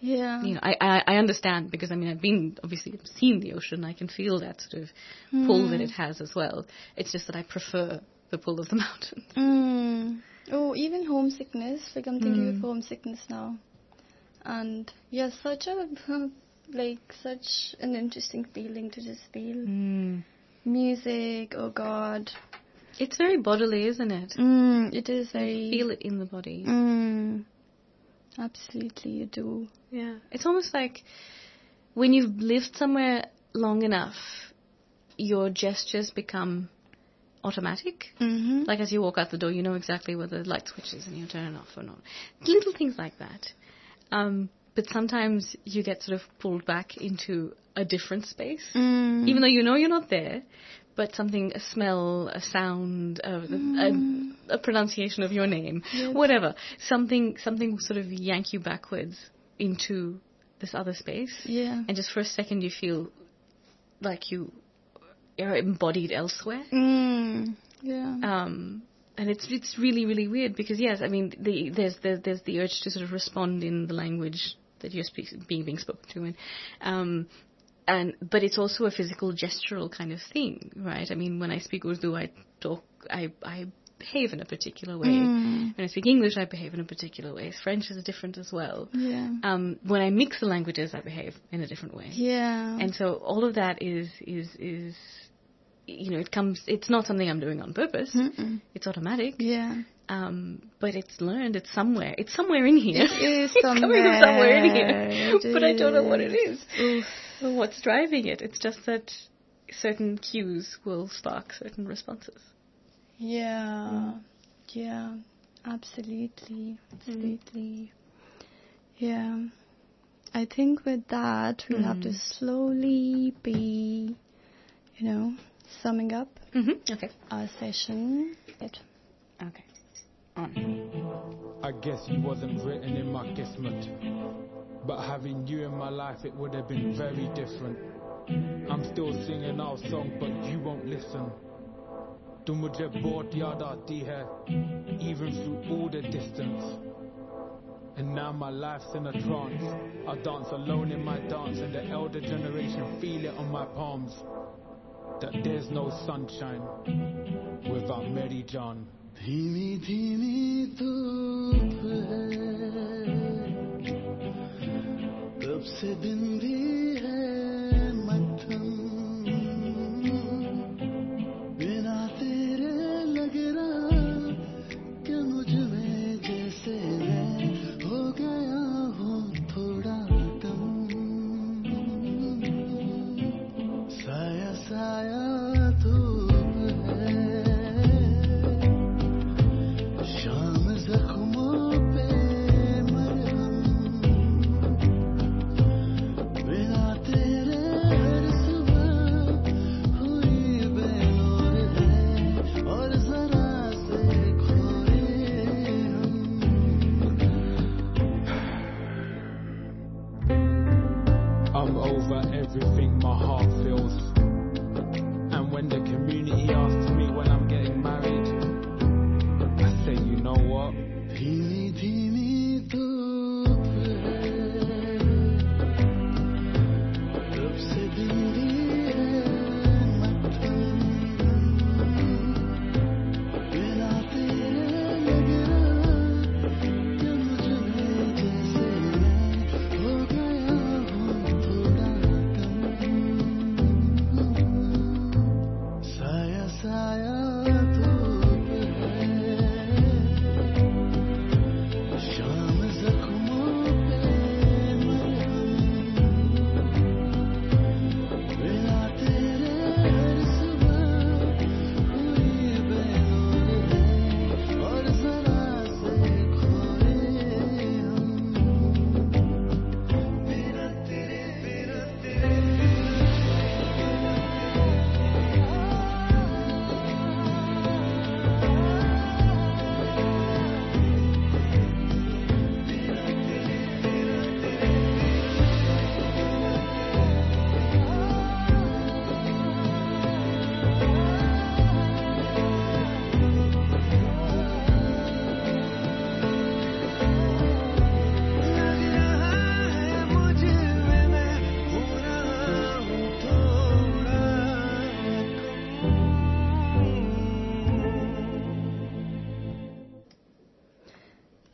yeah. you know, I, I, I understand because I mean I've been obviously seen the ocean. I can feel that sort of pull that it has as well. It's just that I prefer the pull of the [laughs] mountains. Mm. Oh, even homesickness. Like I'm thinking of homesickness now, and yeah, such a [laughs] like such an interesting feeling to just feel music. Oh God, It's very bodily, isn't it? Mm, it is very. Feel it in the body. Mm, absolutely, you do. Yeah. It's almost like when you've lived somewhere long enough, your gestures become automatic. Mm-hmm. Like as you walk out the door, you know exactly where the light switch is and you turn it off or not. Little things like that. Um, but sometimes you get sort of pulled back into a different space, Mm. even though you know you're not there. But something, a smell, a sound, a, a, a pronunciation of your name, whatever, something, something will sort of yank you backwards into this other space. Yeah. And just for a second, you feel like you are embodied elsewhere. Mm, yeah. Um, and it's it's really really weird because yes, I mean the, there's the, there's the urge to sort of respond in the language that you're speak, being being spoken to in, um, and but it's also a physical gestural kind of thing, right? I mean, when I speak Urdu, I talk, I I behave in a particular way. Mm. When I speak English, I behave in a particular way. French is different as well. Yeah. Um, when I mix the languages, I behave in a different way. Yeah. And so all of that is is is you know it comes it's not something I'm doing on purpose. Mm-mm. It's automatic. yeah. Um, but it's learned. It's somewhere. It's somewhere in here. It is [laughs] it's coming from somewhere in here. It [laughs] but I don't know what it is. is. Or What's driving it? It's just that certain cues will spark certain responses. Yeah. Mm. Yeah. Absolutely. Mm. Absolutely. Yeah. I think with that, we'll have to mm. slowly be, you know, summing up Mm-hmm. Okay. our session. It. Okay. On. I guess you wasn't written in my kismet. But having you in my life, it would have been very different. I'm still singing our song, but you won't listen. तुम मुझे बहुत याद आती है even through all the distance and now my life's in a trance I dance alone in my dance and the elder generation feel it on my palms that there's no sunshine without Mary John धीमी धीमी धूप है तब से दिन भी है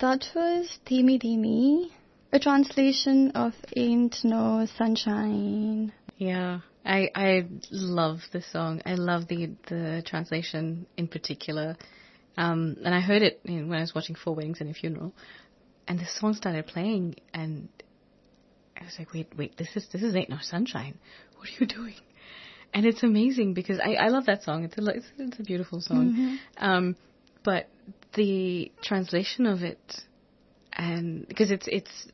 That was Dheemi Dheemi, a translation of Ain't No Sunshine. Yeah. I I love this song. I love the the translation in particular. Um, and I heard it you know, when I was watching Four Weddings and a Funeral, and the song started playing, and I was like, wait, wait, this is this is Ain't No Sunshine. What are you doing? And it's amazing because I, I love that song. It's a it's, it's a beautiful song, Mm-hmm. um, but the translation of it, and because it's it's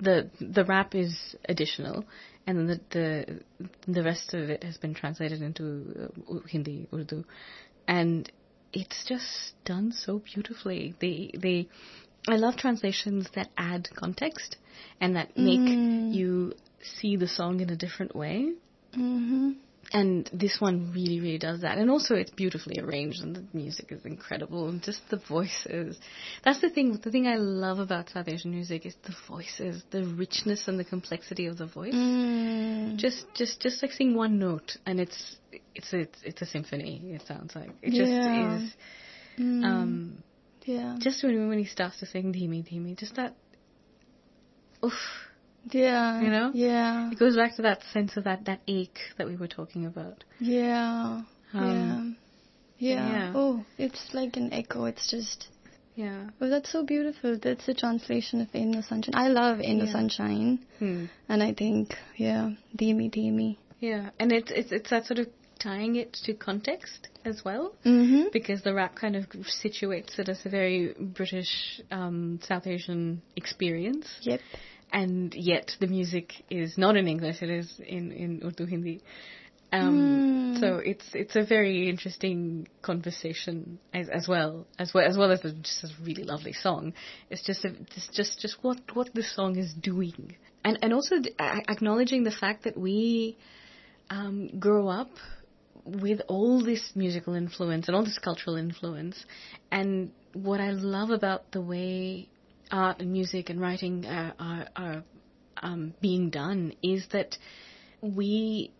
the the rap is additional, and then the the the rest of it has been translated into uh, Hindi, Urdu, and it's just done so beautifully. They they I love translations that add context and that make you see the song in a different way. Mhm. And this one really, really does that. And also, it's beautifully arranged, and the music is incredible, and just the voices. That's the thing. The thing I love about South Asian music is the voices, the richness and the complexity of the voice. Mm. Just, just, just like sing one note, and it's, it's, it's, it's a symphony. It sounds like it just Yeah. is. Mm. Um, yeah. just when when he starts to sing "Dheemi Dheemi," just that. Oof. Yeah. you know? Yeah. It goes back to that sense of that, that ache that we were talking about. Yeah. Um, yeah. Yeah. yeah. Oh, it's like an echo. It's just. Yeah. Oh, that's so beautiful. That's a translation of In the Sunshine. I love In the Yeah. Sunshine, Hmm. and I think, yeah, Dheemi Dheemi. Yeah, and it's it's it's that sort of tying it to context as well, Mm-hmm. because the rap kind of situates it as a very British um, South Asian experience, Yep. And yet the music is not in English; it is in in Urdu Hindi. Um, Hmm. So it's it's a very interesting conversation as, as well as well as well as a, just a really lovely song. It's just a, it's just just what what the song is doing, and and also acknowledging the fact that we um, grow up with all this musical influence and all this cultural influence. And what I love about the way art and music and writing are, are, um, being done is that we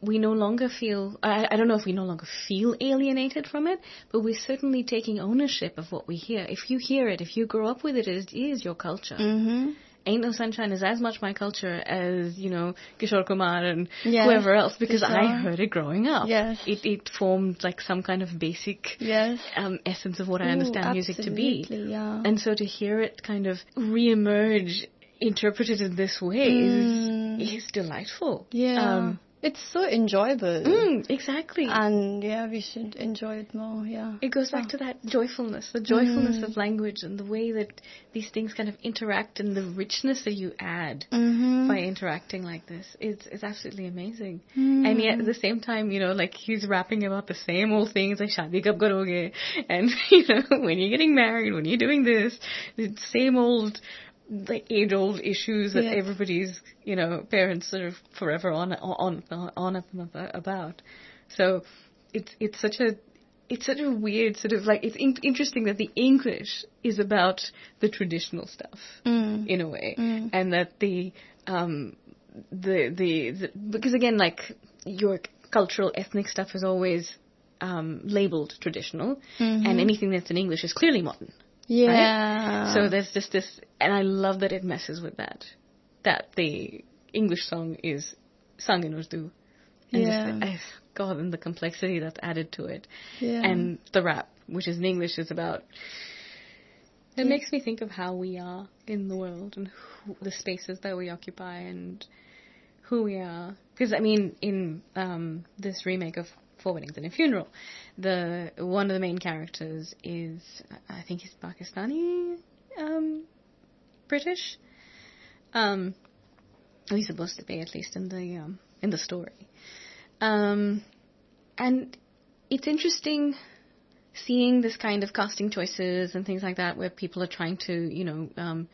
we no longer feel I, I don't know if we no longer feel alienated from it, but we're certainly taking ownership of what we hear. If you hear it, if you grow up with it, it is your culture. Mm-hmm. Ain't No Sunshine is as much my culture as, you know, Kishore Kumar and Yes, whoever else because I heard it growing up. Yes. It, it formed like some kind of basic Yes. um, essence of what I understand music to be. Yeah. And so to hear it kind of reemerge, interpreted in this way Mm. is, is delightful. yeah. Um, it's so enjoyable. mm, exactly. And yeah, we should enjoy it more. Yeah. It goes back to that joyfulness, the joyfulness of language and the way that these things kind of interact and the richness that you add Mm-hmm. by interacting like this. It's, it's absolutely amazing. And yet at the same time, you know, like he's rapping about the same old things like shadi kab karoge [laughs] and, you know, when you're getting married, when you're doing this, the same old like age old issues that Yeah. everybody's, you know, parents are forever on on on, about. So it's it's such a it's such a weird sort of like it's in- interesting that the English is about the traditional stuff Mm. in a way, Mm. and that the um the, the the because again like your cultural ethnic stuff is always um labeled traditional, and anything that's in English is clearly modern. Yeah. So there's just this, and I love that it messes with that. That the English song is sung in Urdu. And Yeah. just, I, God, and the complexity that's added to it. Yeah. And the rap, which is in English, is about. It makes me think of how we are in the world and who, the spaces that we occupy and who we are. Because I mean, in um, this remake of Four Weddings and a Funeral, the one of the main characters is I think he's Pakistani, um, British. Um, he's supposed to be at least in the um, in the story. Um, and it's interesting seeing this kind of casting choices and things like that where people are trying to, you know, um,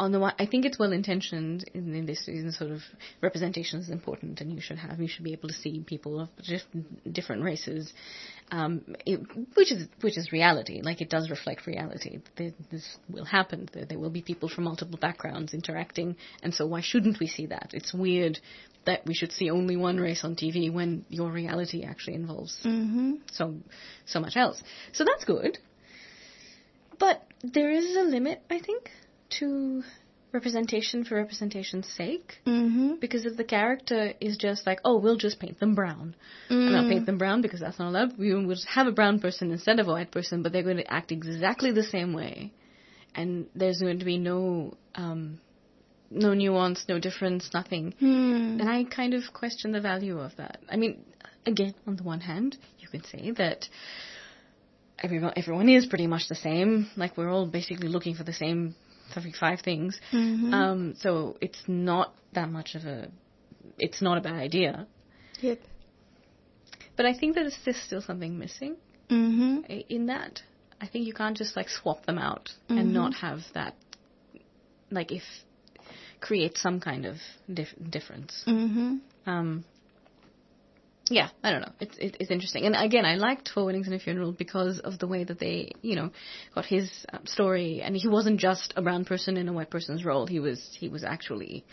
on the one, I think it's well intentioned in, in this in sort of representation is important and you should have, you should be able to see people of just different races, um, it, which is, which is reality. Like it does reflect reality. There, this will happen. There, there will be people from multiple backgrounds interacting and so why shouldn't we see that? It's weird that we should see only one race on TV when your reality actually involves Mm-hmm. so so much else. So that's good. But there is a limit, I think, to representation for representation's sake. Mm-hmm. Because if the character is just like, oh, we'll just paint them brown. Mm. Not paint them brown because that's not allowed. We will just have a brown person instead of a white person, but they're going to act exactly the same way. And there's going to be no, um, no nuance, no difference, nothing. Hmm. And I kind of question the value of that. I mean, again, on the one hand, you can say that everyone, everyone is pretty much the same. Like we're all basically looking for the same three, five things. Mhm. Um, so it's not that much of a, it's not a bad idea. Yep. But I think that there's still something missing Mm-hmm. in that. I think you can't just like swap them out and Mhm. not have that, like if, create some kind of dif- difference. Mm-hmm. Um, yeah, I don't know. It's it, it's interesting, and again, I liked Four Weddings and a Funeral because of the way that they, you know, got his um, story, and he wasn't just a brown person in a white person's role. He was he was actually,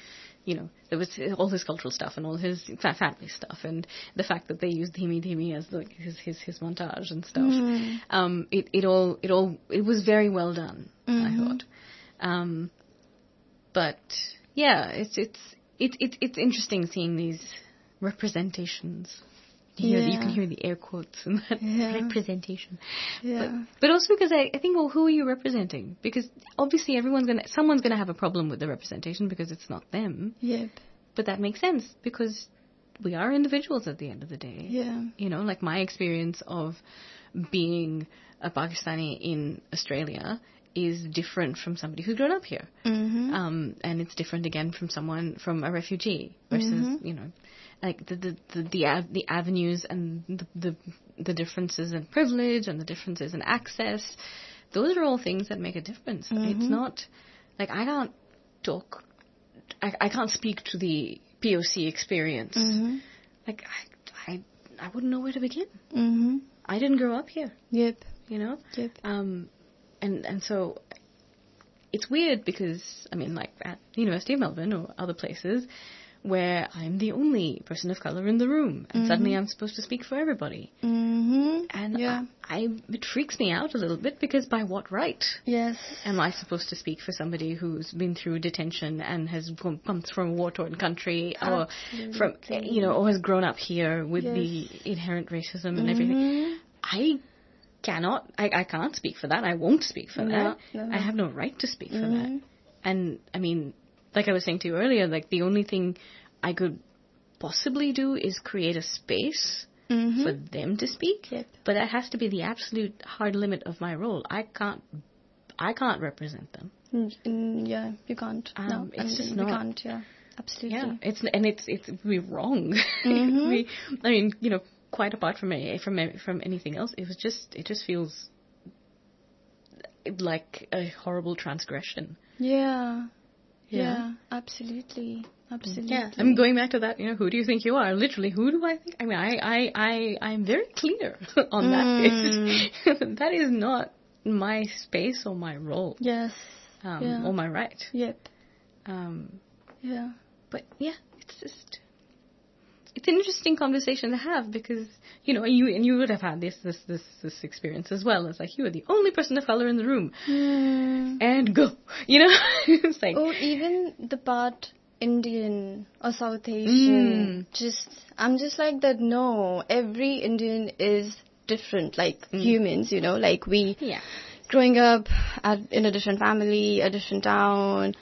you know, there was all his cultural stuff and all his family stuff, and the fact that they used Dheemi Dheemi as like his his his montage and stuff. Mm. Um, it it all it all it was very well done. I Mhm. thought. Um, but yeah, it's it's it's it's it's interesting seeing these representations. You, hear, you can hear the air quotes and that Yeah. representation. Yeah. But, but also because I, I think, well, who are you representing? Because obviously everyone's gonna, someone's gonna have a problem with the representation because it's not them. Yep. But that makes sense because we are individuals at the end of the day. Yeah. You know, like my experience of being a Pakistani in Australia is different from somebody who's grown up here. Mm-hmm. Um, and it's different again from someone from a refugee versus, Mhm. you know, like the the the the, av- the avenues and the, the the differences in privilege and the differences in access. Those are all things that make a difference. It's Mhm. not like I can't talk. I, I can't speak to the POC experience. Mm-hmm. Like I, I I wouldn't know where to begin. Mm-hmm. I didn't grow up here, Yep. you know. Yep. Um, and and so it's weird because I mean, like at the University of Melbourne or other places, where I'm the only person of color in the room, and suddenly I'm supposed to speak for everybody, Mm-hmm. and Yeah. I, I it freaks me out a little bit because by what right Yes. am I supposed to speak for somebody who's been through detention and has come, from a war-torn country, or from you know, or has grown up here with Yes. the inherent racism and everything? Mhm. I cannot, I, I can't speak for that. I won't speak for No, that. no. I have no right to speak for that. Mhm. And I mean, like I was saying to you earlier, like the only thing I could possibly do is create a space Mhm. for them to speak. Yep. But that has to be the absolute hard limit of my role. I can't, I can't represent them. Mm, mm, yeah, you can't. Um, no, it's I mean, just not- can't. Yeah, absolutely. Yeah, it's and it's it's we're wrong. [laughs] Mhm. we, I mean, you know, quite apart from any, from from anything else, it was just it just feels like a horrible transgression. Yeah. Yeah. Yeah, absolutely. Absolutely. Yeah, I'm going back to that. You know, who do you think you are? Literally, who do I think? I mean, I I I I'm very clear [laughs] on that basis. [laughs] that is not my space or my role Yes. um, Yeah. or my right. Yep. Um, Yeah. but yeah, it's just it's an interesting conversation to have because you know you and you would have had this this this this experience as well. It's like you are the only person of color in the room, Hmm. and go. [laughs] You know, [laughs] it's like Or even the part Indian or South Asian. Just, I'm just like that. No, every Indian is different. Like humans, you know, like we yeah, growing up at, in a different family, a different town,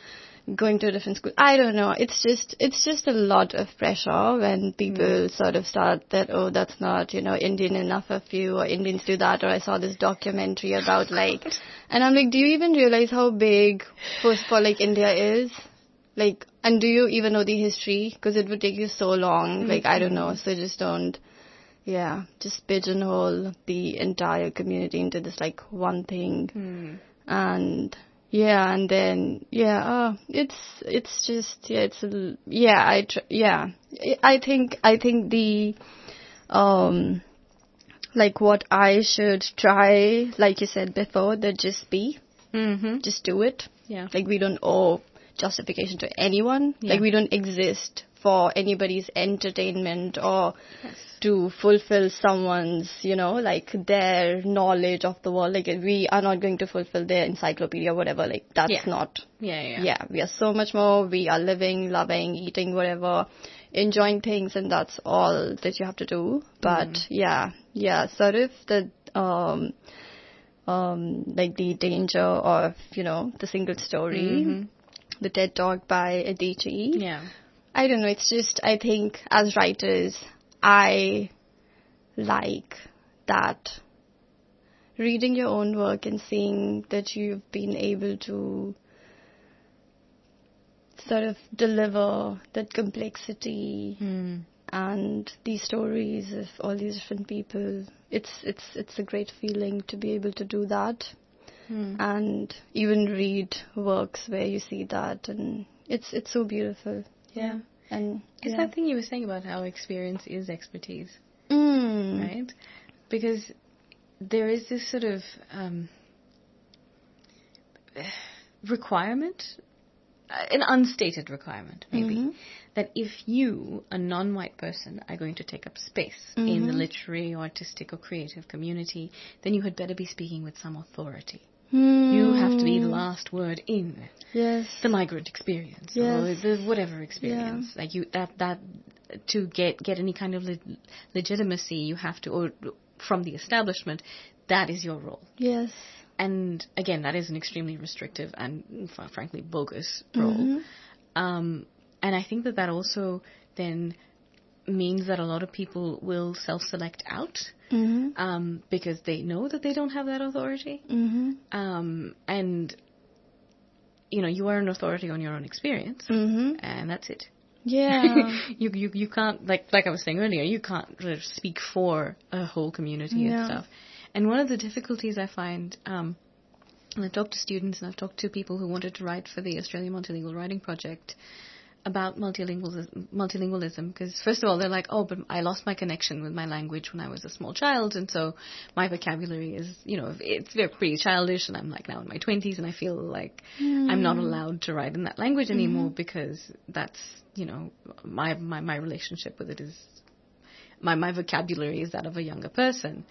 going to a different school. I don't know. It's just it's just a lot of pressure when mm. people sort of start that oh that's not you know Indian enough of you or Indians do that or I saw this documentary about like [laughs] and I'm like do you even realize how big first of all like India is? Like and do you even know the history? Because it would take you so long. Mm-hmm. Like I don't know. So just don't yeah, just pigeonhole the entire community into this like one thing, hmm. and yeah, and then yeah, uh, it's it's just yeah, it's a, yeah, I tr- yeah, I think I think the um like what I should try, like you said before, that just be, mm-hmm. just do it. yeah, Like we don't owe justification to anyone. Yeah. Like we don't exist for anybody's entertainment or yes. to fulfill someone's, you know, like their knowledge of the world. Like we are not going to fulfill their encyclopedia, whatever. Like that's Yeah. not. Yeah, yeah. Yeah, we are so much more. We are living, loving, eating, whatever, enjoying things, and that's all that you have to do. But yeah, yeah, sort of the um, um, like the danger of you know the single story, the TED Talk by Adichie. Yeah. I don't know. It's just I think as writers, I like that reading your own work and seeing that you've been able to sort of deliver that complexity hmm. and these stories of all these different people. It's it's it's a great feeling to be able to do that hmm. and even read works where you see that and it's it's so beautiful. Yeah. And It's yeah. that thing you were saying about how experience is expertise, Mm. right? Because there is this sort of um, [sighs] requirement, uh, an unstated requirement, maybe, that if you, a non-white person, are going to take up space in the literary, or artistic, or creative community, then you had better be speaking with some authority. You have to be the last word in Yes. the migrant experience Yes. or the whatever experience like you that that to get get any kind of le- legitimacy you have to or from the establishment that is your role Yes. and again that is an extremely restrictive and fr- frankly bogus role um, and i think that that also then means that a lot of people will self-select out Mm-hmm. um, because they know that they don't have that authority Mm-hmm. um, and you know you are an authority on your own experience Mm-hmm. and that's it Yeah. [laughs] you, you you can't like like I was saying earlier you can't really speak for a whole community and stuff and one of the difficulties I find um, when I talk to students and I've talked to people who wanted to write for the Australian Multilingual Writing Project about multilingualism multilingualism because first of all they're like oh but I lost my connection with my language when I was a small child and so my vocabulary is you know it's very pretty childish and I'm like now in my 20s and I feel like I'm not hmm. allowed to write in that language hmm. anymore because that's you know my my my relationship with it is my my vocabulary is that of a younger person.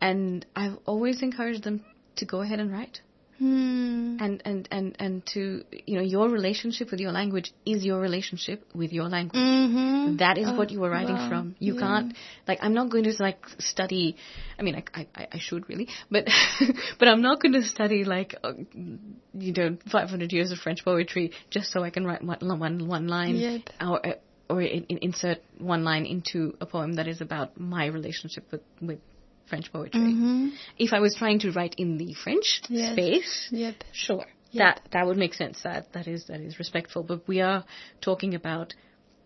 And I've always encouraged them to go ahead and write Hmm. and and and and to you know your relationship with your language is your relationship with your language Mm-hmm. that is what you were writing wow. from you Yeah. can't like i'm not going to like study i mean I, I i should really but [laughs] but i'm not going to study like uh, you know 500 years of french poetry just so i can write one one, one line Yep. or uh, or in, in- insert one line into a poem that is about my relationship with with french poetry Mm-hmm. if i was trying to write in the french Yes. space Yep. Sure. Yep. That that would make sense. That that is that is respectful. But we are talking about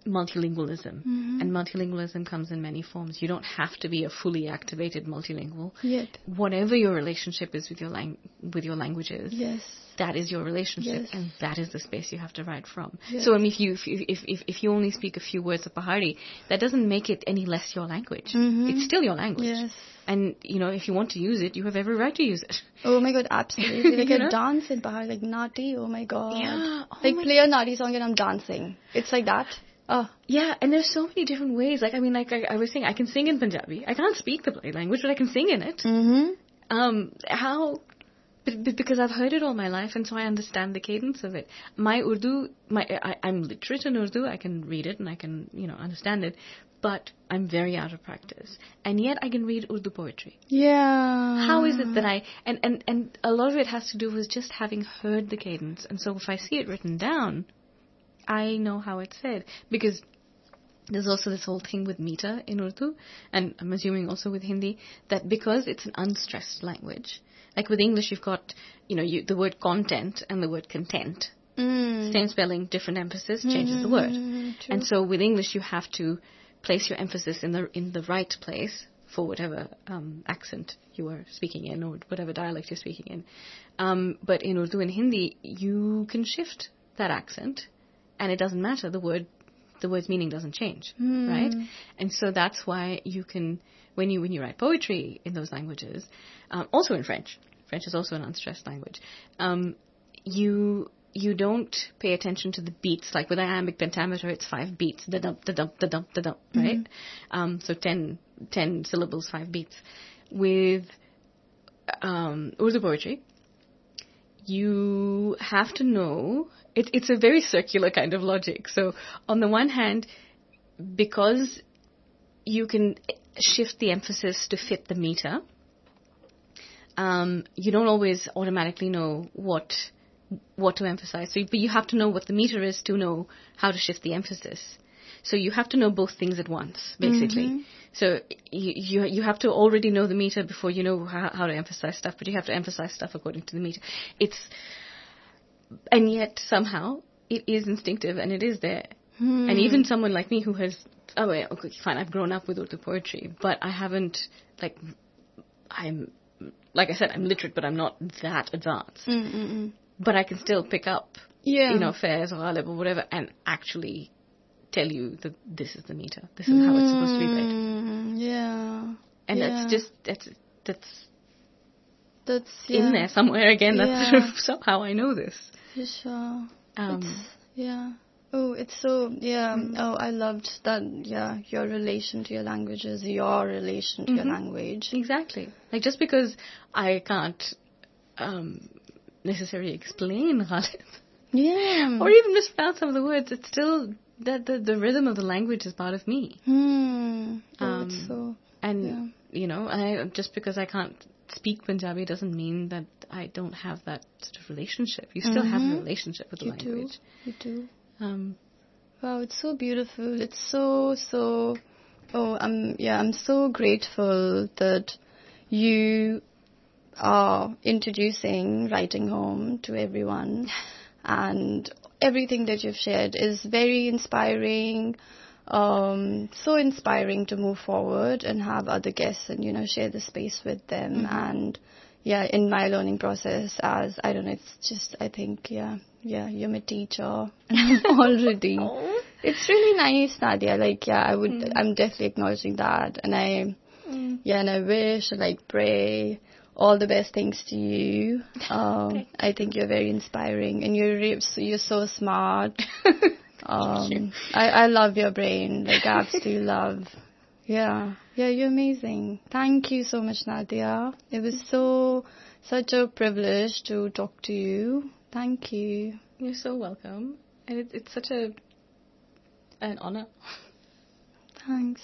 multilingualism, Mm-hmm. and multilingualism comes in many forms. You don't have to be a fully activated multilingual. Yep. Whatever your relationship is with your lang- with your languages, Yes. that is your relationship, Yes. and that is the space you have to write from. Yes. So, I mean, if you if, if if if you only speak a few words of Pahari, that doesn't make it any less your language. Mhm. It's still your language. Yes. And you know, if you want to use it, you have every right to use it. Oh my god, absolutely. [laughs] Like You a know? dance in Pahari, like Nati, oh my god. Yeah, oh like play a Nati song and I'm dancing. It's like that. Oh. Yeah, and there's so many different ways. Like, I mean, like I, I was saying, I can sing in Punjabi. I can't speak the Malay language, but I can sing in it. Mm-hmm. Um, how? But, but because I've heard it all my life, and so I understand the cadence of it. My Urdu, my I, I'm literate in Urdu. I can read it and I can, you know, understand it. But I'm very out of practice, and yet I can read Urdu poetry. Yeah. How is it that I and and and a lot of it has to do with just having heard the cadence, and so if I see it written down, I know how it's said because there's also this whole thing with meter in Urdu, and I'm assuming also with Hindi, that because it's an unstressed language, like with English, you've got, you know, you, the word content and the word content. Mm. Same spelling, different emphasis, changes the word. Mm, true. And so with English, you have to place your emphasis in the in the right place for whatever um, accent you are speaking in or whatever dialect you're speaking in. Um, but in Urdu and Hindi, you can shift that accent, and it doesn't matter. The word the word's meaning doesn't change, right? And so that's why you can when you when you write poetry in those languages, um, also in French. French is also an unstressed language. Um, you you don't pay attention to the beats. Like with iambic pentameter, it's five beats, da dump, da dump, da dump, da dump, right? Um, so ten, ten syllables, five beats. With um, Urdu poetry, you have to know. It, it's a very circular kind of logic. So on the one hand, because you can shift the emphasis to fit the meter, um, you don't always automatically know what what to emphasize. So, but you have to know what the meter is to know how to shift the emphasis. So you have to know both things at once, basically. Mm-hmm. So you, you you have to already know the meter before you know how, how to emphasize stuff, but you have to emphasize stuff according to the meter. It's and yet somehow it is instinctive and it is there. Hmm. And even someone like me who has oh wait, okay, fine, I've grown up with Urdu poetry, but I haven't like I'm like I said, I'm literate, but I'm not that advanced. Mm-mm-mm. But I can still pick up, Yeah. you know, Faiz or ghalib or whatever, and actually tell you that this is the meter, this is how it's supposed to be read, Mm, yeah. and yeah. that's just that's that's that's yeah, in there somewhere again. That's Yeah. sort [laughs] of somehow I know this. For sure. Um, It's, yeah. Oh, it's so yeah. Mm. Oh, I loved that. Yeah, your relation to your language is your relation to your Mhm. language. Exactly. Like just because I can't um, necessarily explain [laughs] Ghalib Yeah. or even mispronounce some of the words, it's still that the, the rhythm of the language is part of me. Hmm. Um, so. And Yeah. you know, I just because I can't speak Punjabi doesn't mean that I don't have that sort of relationship. You still have a Mhm. relationship with the You language. do. You do. Um, Wow, it's so beautiful. It's so so. Oh, I'm yeah. I'm so grateful that you are introducing writing home to everyone, [laughs] and everything that you've shared is very inspiring. Um, so inspiring to move forward and have other guests and you know share the space with them mm-hmm. and yeah in my learning process as I don't know it's just I think yeah yeah you're my teacher. [laughs] Already. [laughs] Oh. It's really nice Nadia. Like yeah I would mm. I'm definitely acknowledging that and I mm. yeah and I wish and like pray all the best things to you. [laughs] Um I think you're very inspiring and you're re- you're so smart. [laughs] Um I I love your brain. Like I absolutely [laughs] love. Yeah. Yeah you're amazing. Thank you so much Nadia. It was so such a privilege to talk to you. Thank you. You're so welcome, and it, it's such a an honor. thanks